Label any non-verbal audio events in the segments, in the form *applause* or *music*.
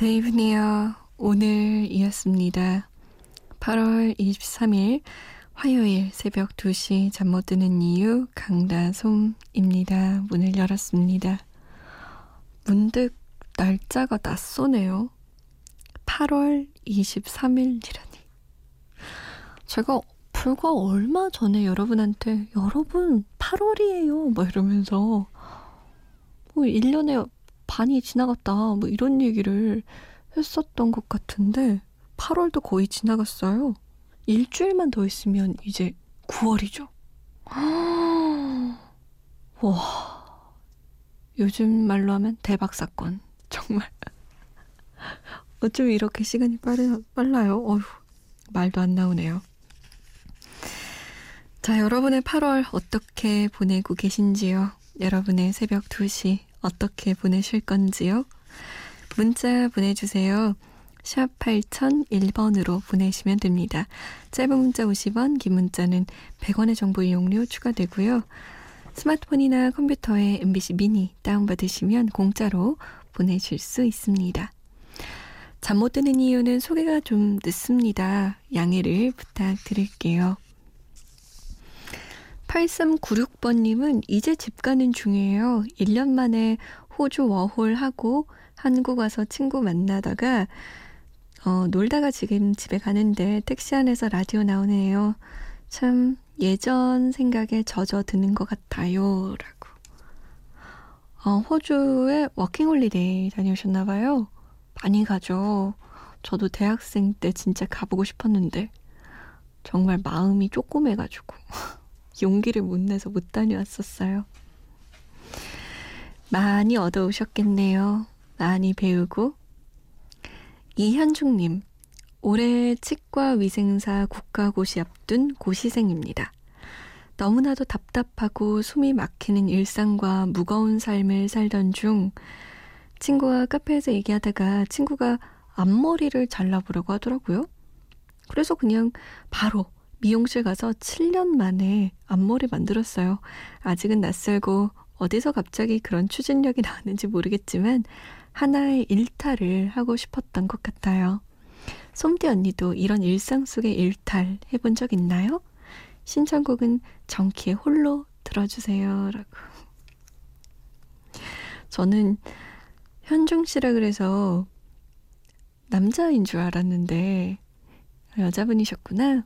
데이브니어 오늘이었습니다. 8월 23일 화요일 새벽 2시 잠 못 드는 이유 강다솜입니다. 문을 열었습니다. 문득 날짜가 낯서네요. 8월 23일이라니. 제가 불과 얼마 전에 여러분한테 여러분 8월이에요 뭐 이러면서 뭐 1년에 반이 지나갔다. 뭐 이런 얘기를 했었던 것 같은데 8월도 거의 지나갔어요. 일주일만 더 있으면 이제 9월이죠. *gasps* 와. 요즘 말로 하면 대박 사건. 정말. *laughs* 어쩜 이렇게 시간이 빠르, 빨라요? 어휴, 말도 안 나오네요. 자, 여러분의 8월 어떻게 보내고 계신지요? 여러분의 새벽 2시 어떻게 보내실 건지요? 문자 보내주세요. 샵 8001번으로 보내시면 됩니다. 짧은 문자 50원, 긴 문자는 100원의 정보 이용료 추가되고요. 스마트폰이나 컴퓨터에 MBC 미니 다운받으시면 공짜로 보내실 수 있습니다. 잠 못 드는 이유는 소개가 좀 늦습니다. 양해를 부탁드릴게요. 8396번님은 이제 집 가는 중이에요. 1년 만에 호주 워홀 하고 한국 와서 친구 만나다가 어, 놀다가 지금 집에 가는데 택시 안에서 라디오 나오네요. 참 예전 생각에 젖어 드는 것 같아요. 라고. 어, 호주에 워킹홀리데이 다녀오셨나봐요. 많이 가죠. 저도 대학생 때 진짜 가보고 싶었는데 정말 마음이 쪼꼬매가지고 *laughs* 용기를 못 내서 못 다녀왔었어요. 많이 얻어오셨겠네요. 많이 배우고. 이현중님, 올해 치과 위생사 국가고시 앞둔 고시생입니다. 너무나도 답답하고 숨이 막히는 일상과 무거운 삶을 살던 중 친구와 카페에서 얘기하다가 친구가 앞머리를 잘라보려고 하더라고요. 그래서 그냥 바로 미용실 가서 7년 만에 앞머리 만들었어요. 아직은 낯설고 어디서 갑자기 그런 추진력이 *laughs* 나왔는지 모르겠지만 하나의 일탈을 하고 싶었던 것 같아요. 솜디 언니도 이런 일상 속의 일탈 해본 적 있나요? 신청곡은 정키의 홀로 들어주세요. 라고. 저는 현중 씨라 그래서 남자인 줄 알았는데 여자분이셨구나.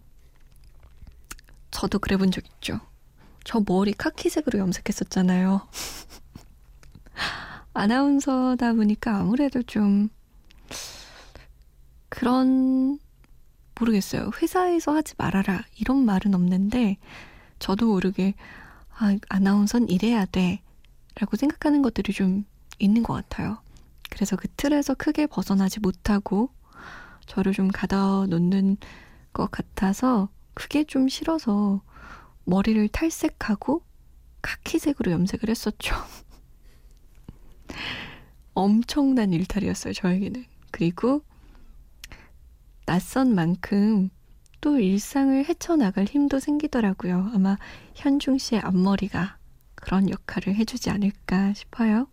저도 그래 본 적 있죠. 저 머리 카키색으로 염색했었잖아요. *laughs* 아나운서다 보니까 아무래도 좀 그런 모르겠어요. 회사에서 하지 말아라 이런 말은 없는데 저도 모르게 아, 아나운서는 이래야 돼 라고 생각하는 것들이 좀 있는 것 같아요. 그래서 그 틀에서 크게 벗어나지 못하고 저를 좀 가둬 놓는 것 같아서 그게 좀 싫어서 머리를 탈색하고 카키색으로 염색을 했었죠. *laughs* 엄청난 일탈이었어요, 저에게는. 그리고 낯선 만큼 또 일상을 헤쳐나갈 힘도 생기더라고요. 아마 현중 씨의 앞머리가 그런 역할을 해주지 않을까 싶어요.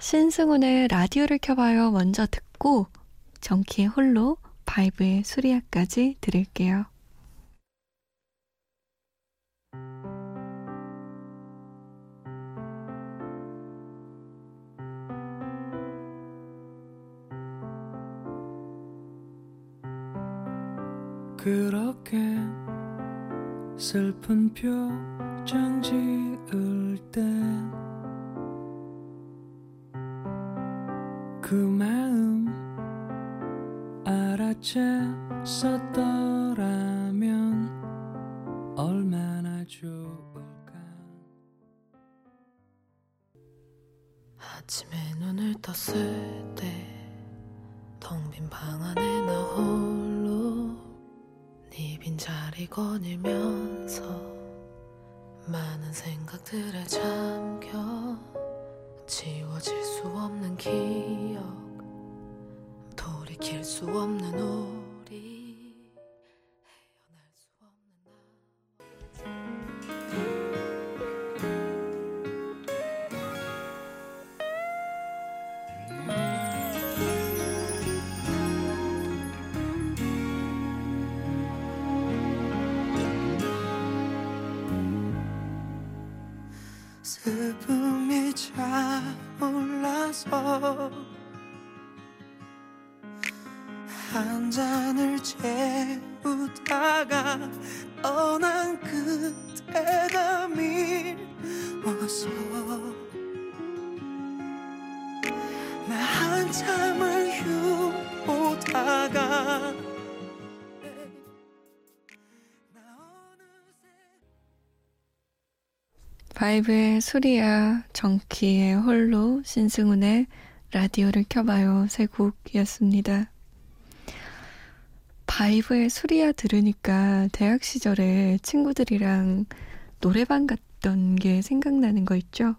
신승훈의 라디오를 켜봐요 먼저 듣고 정키의 홀로 바이브의 수리아까지 들을게요. 그렇게 슬픈 표정 지을 땐그 마음 알아챘었더라면 얼마나 좋을까. 아침에 눈을 떴을 때 텅 빈 방 안에 나 홀로 네 빈자리 거닐면서 많은 생각들에 잠겨 지워질 수 없는 기억. 돌이킬 수 없는 우리 헤어날 수 없는 나. 슬픔 한 잔을 채우다가 떠난 그때가 미워서 나 한참을 휴보다가 바이브의 수리야, 정키의 홀로, 신승훈의 라디오를 켜봐요 세 곡이었습니다. 바이브의 수리야 들으니까 대학 시절에 친구들이랑 노래방 갔던 게 생각나는 거 있죠?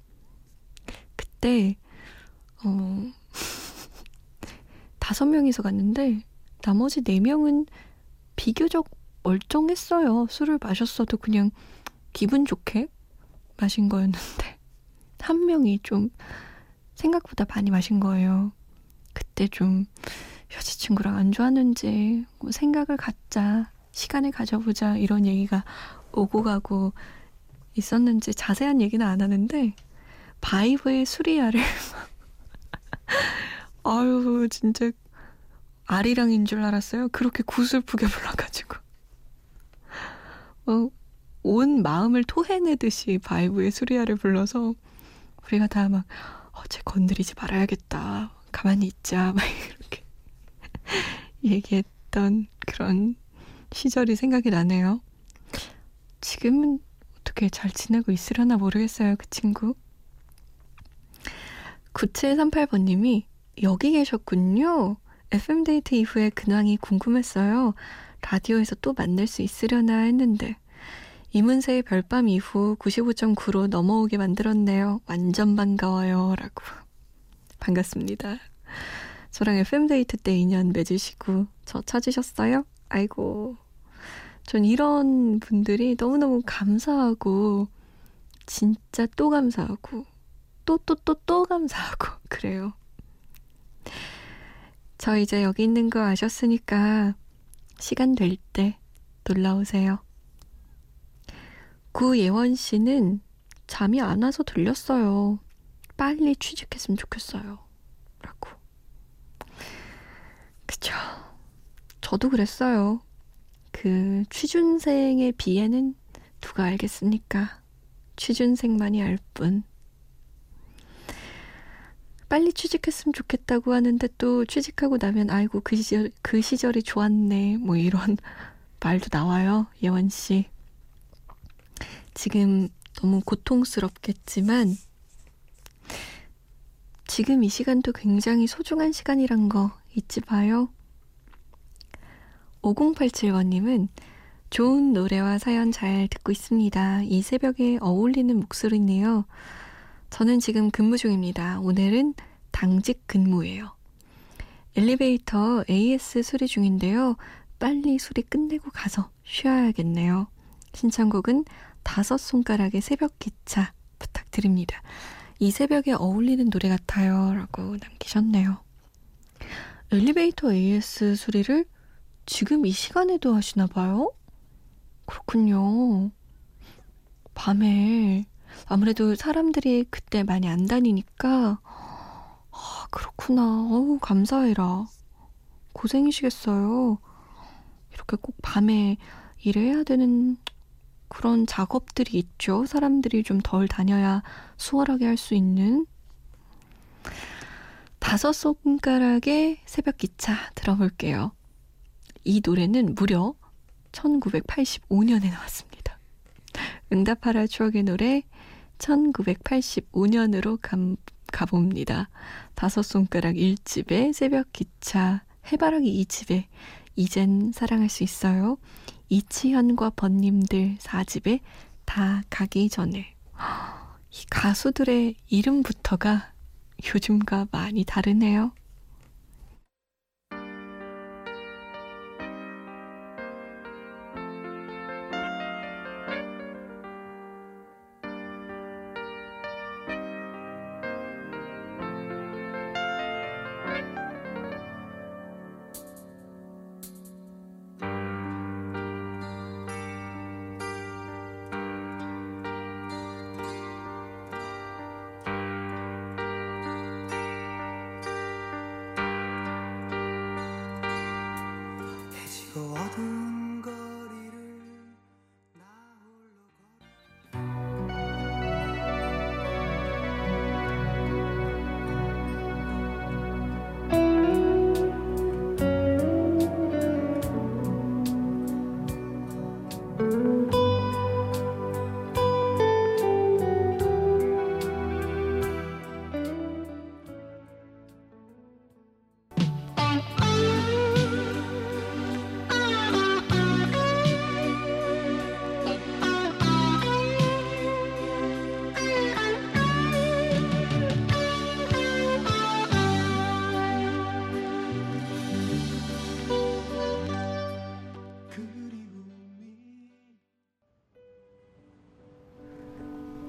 그때, 어, *laughs* 다섯 명이서 갔는데, 나머지 네 명은 비교적 멀쩡했어요. 술을 마셨어도 그냥 기분 좋게 마신 거였는데 *laughs* 한 명이 좀 생각보다 많이 마신 거예요. 그때 좀 여자친구랑 안 좋았는지 뭐 생각을 갖자 시간을 가져보자 이런 얘기가 오고 가고 있었는지 자세한 얘기는 안 하는데 바이브의 수리아를 *laughs* 아유 진짜 아리랑인 줄 알았어요. 그렇게 구슬프게 불러가지고 어, 온 마음을 토해내듯이 바이브의 수리아를 불러서 우리가 다 막 어제 건드리지 말아야겠다. 가만히 있자. *laughs* 막 이렇게 *laughs* 얘기했던 그런 시절이 생각이 나네요. 지금은 어떻게 잘 지내고 있으려나 모르겠어요. 그 친구. 9738번님이 여기 계셨군요. FM데이트 이후에 근황이 궁금했어요. 라디오에서 또 만날 수 있으려나 했는데 이문세의 별밤 이후 95.9로 넘어오게 만들었네요. 완전 반가워요. 라고. 반갑습니다. 저랑 FM데이트 때 인연 맺으시고 저 찾으셨어요? 아이고. 전 이런 분들이 너무너무 감사하고 진짜 또 감사하고 또 또 또 또 감사하고 *laughs* 그래요. 저 이제 여기 있는 거 아셨으니까 시간 될 때 놀러 오세요. 구예원 씨는 잠이 안 와서 들렸어요. 빨리 취직했으면 좋겠어요. 라고. 그쵸. 저도 그랬어요. 그 취준생의 비애는 누가 알겠습니까? 취준생만이 알 뿐. 빨리 취직했으면 좋겠다고 하는데 또 취직하고 나면 아이고 그 시절 그 시절이 좋았네 뭐 이런 *laughs* 말도 나와요 예원 씨. 지금 너무 고통스럽겠지만 지금 이 시간도 굉장히 소중한 시간이란 거 잊지 마요. 5087번님은 좋은 노래와 사연 잘 듣고 있습니다. 이 새벽에 어울리는 목소리네요. 저는 지금 근무 중입니다. 오늘은 당직 근무예요. 엘리베이터 AS 수리 중인데요. 빨리 수리 끝내고 가서 쉬어야겠네요. 신청곡은 다섯 손가락의 새벽 기차 부탁드립니다. 이 새벽에 어울리는 노래 같아요. 라고 남기셨네요. 엘리베이터 AS 수리를 지금 이 시간에도 하시나 봐요? 그렇군요. 밤에 아무래도 사람들이 그때 많이 안 다니니까 아, 그렇구나. 어우, 감사해라. 고생이시겠어요. 이렇게 꼭 밤에 일해야 되는 그런 작업들이 있죠. 사람들이 좀 덜 다녀야 수월하게 할 수 있는. 다섯 손가락의 새벽 기차 들어볼게요. 이 노래는 무려 1985년에 나왔습니다. 응답하라 추억의 노래 1985년으로 감, 가봅니다. 다섯 손가락 1집에 새벽 기차, 해바라기 2집에 이젠 사랑할 수 있어요. 이치현과 번님들 4집에 다 가기 전에. 이 가수들의 이름부터가 요즘과 많이 다르네요.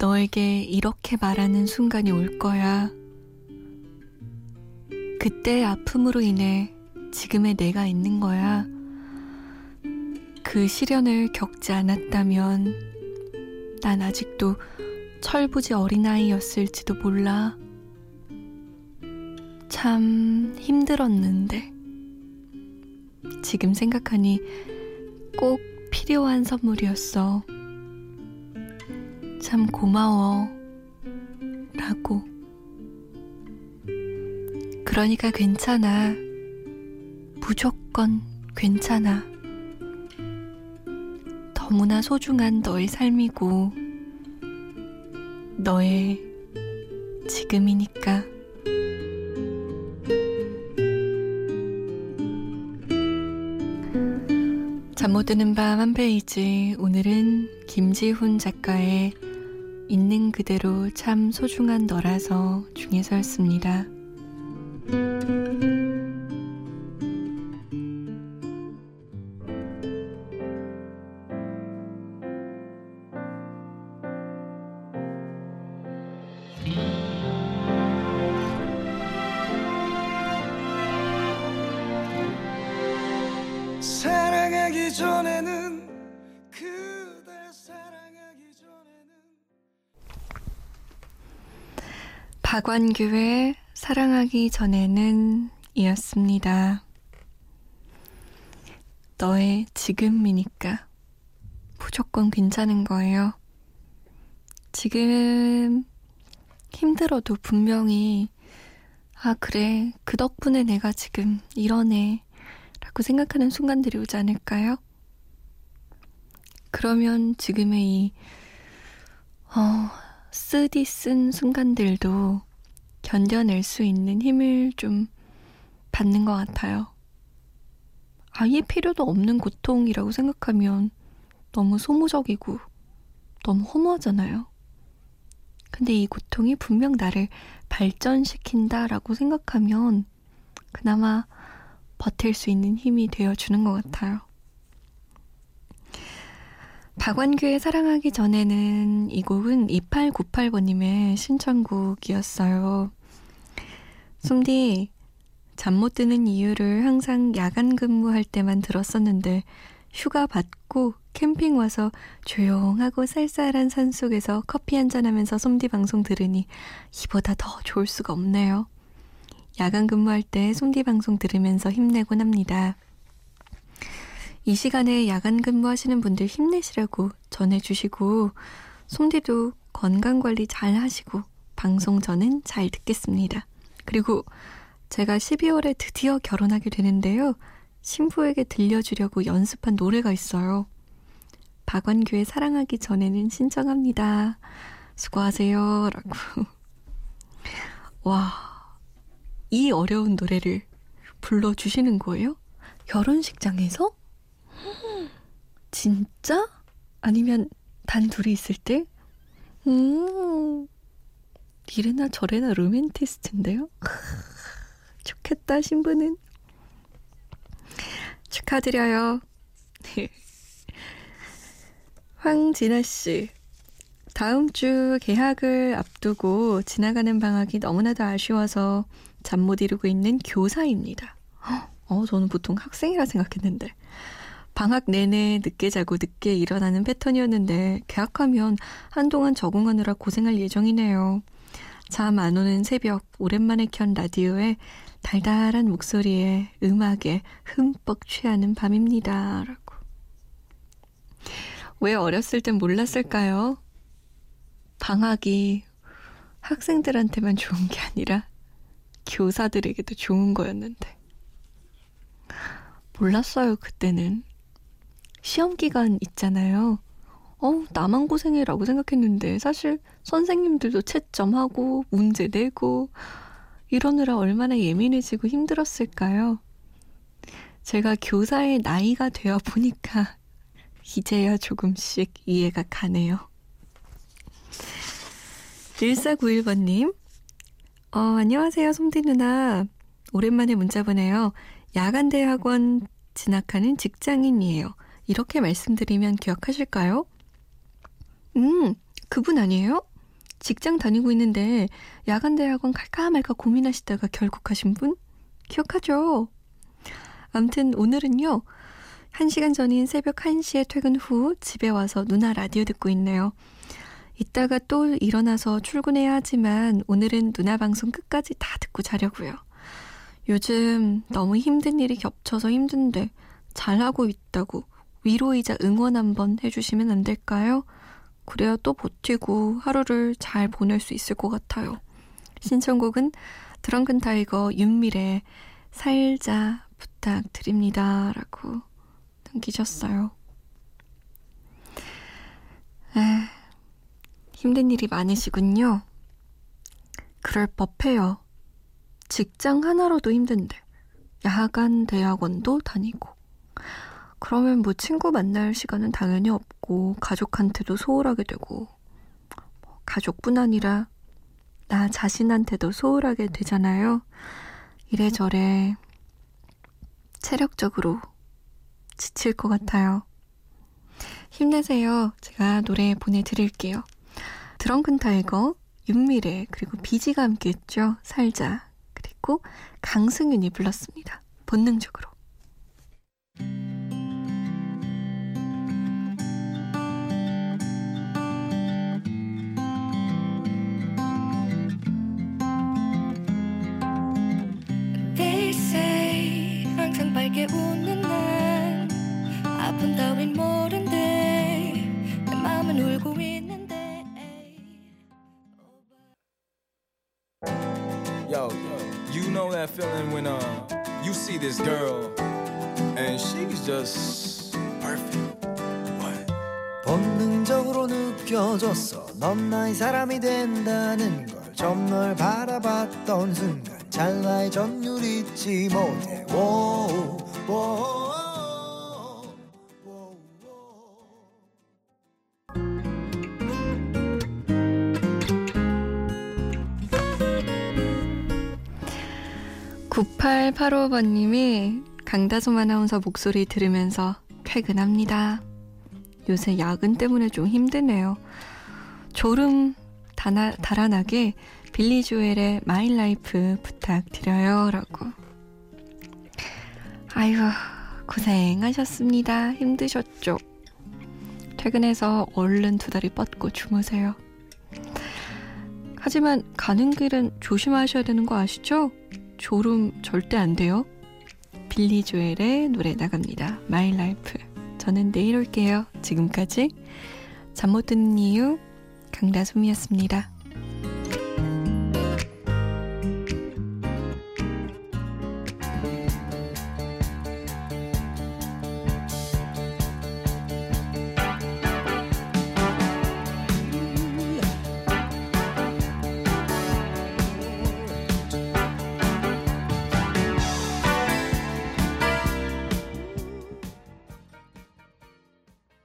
너에게 이렇게 말하는 순간이 올 거야. 그때의 아픔으로 인해 지금의 내가 있는 거야. 그 시련을 겪지 않았다면 난 아직도 철부지 어린아이였을지도 몰라. 참 힘들었는데. 지금 생각하니 꼭 필요한 선물이었어. 참 고마워. 라고. 그러니까 괜찮아. 무조건 괜찮아. 너무나 소중한 너의 삶이고, 너의 지금이니까. 잠 못 드는 밤 한 페이지. 오늘은 김지훈 작가의 있는 그대로 참 소중한 너라서 중에 서였습니다. 사랑하기 전에는 박완규의 사랑하기 전에는 이었습니다. 너의 지금이니까 무조건 괜찮은 거예요. 지금 힘들어도 분명히 아, 그래. 그 덕분에 내가 지금 이러네. 라고 생각하는 순간들이 오지 않을까요? 그러면 지금의 이, 어, 쓰디 쓴 순간들도 견뎌낼 수 있는 힘을 좀 받는 것 같아요. 아예 필요도 없는 고통이라고 생각하면 너무 소모적이고 너무 허무하잖아요. 근데 이 고통이 분명 나를 발전시킨다라고 생각하면 그나마 버틸 수 있는 힘이 되어주는 것 같아요. 박완규의 사랑하기 전에는 이 곡은 2898번님의 신청곡이었어요. 솜디, 잠 못 드는 이유를 항상 야간 근무할 때만 들었었는데 휴가 받고 캠핑 와서 조용하고 쌀쌀한 산 속에서 커피 한잔 하면서 솜디 방송 들으니 이보다 더 좋을 수가 없네요. 야간 근무할 때 솜디 방송 들으면서 힘내곤 합니다. 이 시간에 야간 근무하시는 분들 힘내시라고 전해주시고, 솜디도 건강관리 잘 하시고, 방송 저는 잘 듣겠습니다. 그리고 제가 12월에 드디어 결혼하게 되는데요. 신부에게 들려주려고 연습한 노래가 있어요. 박완규의 사랑하기 전에는 신청합니다. 수고하세요. 라고. *laughs* 와, 이 어려운 노래를 불러주시는 거예요? 결혼식장에서? 진짜? 아니면 단 둘이 있을 때? 음, 이래나 저래나 로맨티스트인데요? *laughs* 좋겠다, 신부는. 축하드려요. *laughs* 황진아 씨. 다음 주 개학을 앞두고 지나가는 방학이 너무나도 아쉬워서 잠 못 이루고 있는 교사입니다. *gasps* 어, 저는 보통 학생이라 생각했는데. 방학 내내 늦게 자고 늦게 일어나는 패턴이었는데 개학하면 한동안 적응하느라 고생할 예정이네요. 잠 안 오는 새벽 오랜만에 켠 라디오에 달달한 목소리에 음악에 흠뻑 취하는 밤입니다. 라고. 왜 어렸을 땐 몰랐을까요? 방학이 학생들한테만 좋은 게 아니라 교사들에게도 좋은 거였는데. 몰랐어요, 그때는. 시험 기간 있잖아요. 어, 나만 고생해라고 생각했는데 사실 선생님들도 채점하고 문제 내고 이러느라 얼마나 예민해지고 힘들었을까요? 제가 교사의 나이가 되어 보니까 이제야 조금씩 이해가 가네요. 1491번님, 어, 안녕하세요, 솜디 누나. 오랜만에 문자 보내요. 야간대학원 진학하는 직장인이에요. 이렇게 말씀드리면 기억하실까요? 음, 그분 아니에요? 직장 다니고 있는데 야간 대학원 갈까 말까 고민하시다가 결국 가신 분? 기억하죠? 암튼 오늘은요. 1시간 전인 새벽 1시에 퇴근 후 집에 와서 누나 라디오 듣고 있네요. 이따가 또 일어나서 출근해야 하지만 오늘은 누나 방송 끝까지 다 듣고 자려고요. 요즘 너무 힘든 일이 겹쳐서 힘든데 잘하고 있다고 위로이자 응원 한번 해주시면 안 될까요? 그래야 또 버티고 하루를 잘 보낼 수 있을 것 같아요. 신청곡은 드렁큰 타이거 윤미래 살자 부탁드립니다. 라고 남기셨어요. 에, 힘든 일이 많으시군요. 그럴 법해요. 직장 하나로도 힘든데, 야간 대학원도 다니고. 그러면 뭐 친구 만날 시간은 당연히 없고, 가족한테도 소홀하게 되고, 가족뿐 아니라 나 자신한테도 소홀하게 되잖아요. 이래저래 체력적으로 지칠 것 같아요. 힘내세요. 제가 노래 보내드릴게요. 드렁큰 타이거, 윤미래, 그리고 비지가 함께 했죠. 살자. 그리고 강승윤이 불렀습니다. 본능적으로. She's just perfect. What? 본능적으로 느껴졌어. 넌 나의 사람이 된다는 걸. 좀널 바라봤던 순간 찰나의 전율 잊지 못해. 오, 오, 오, 오, 오. 9885번님이 강다솜 아나운서 목소리 들으면서 퇴근합니다. 요새 야근 때문에 좀 힘드네요. 졸음 달아, 달아나게 빌리 조엘의 My Life 부탁드려요. 라고. 아이고, 고생하셨습니다. 힘드셨죠? 퇴근해서 얼른 두 다리 뻗고 주무세요. 하지만 가는 길은 조심하셔야 되는 거 아시죠? 졸음 절대 안 돼요. 빌리 조엘의 노래 나갑니다. My Life. 저는 내일 올게요. 지금까지 잠 못 드는 이유 강다솜이었습니다.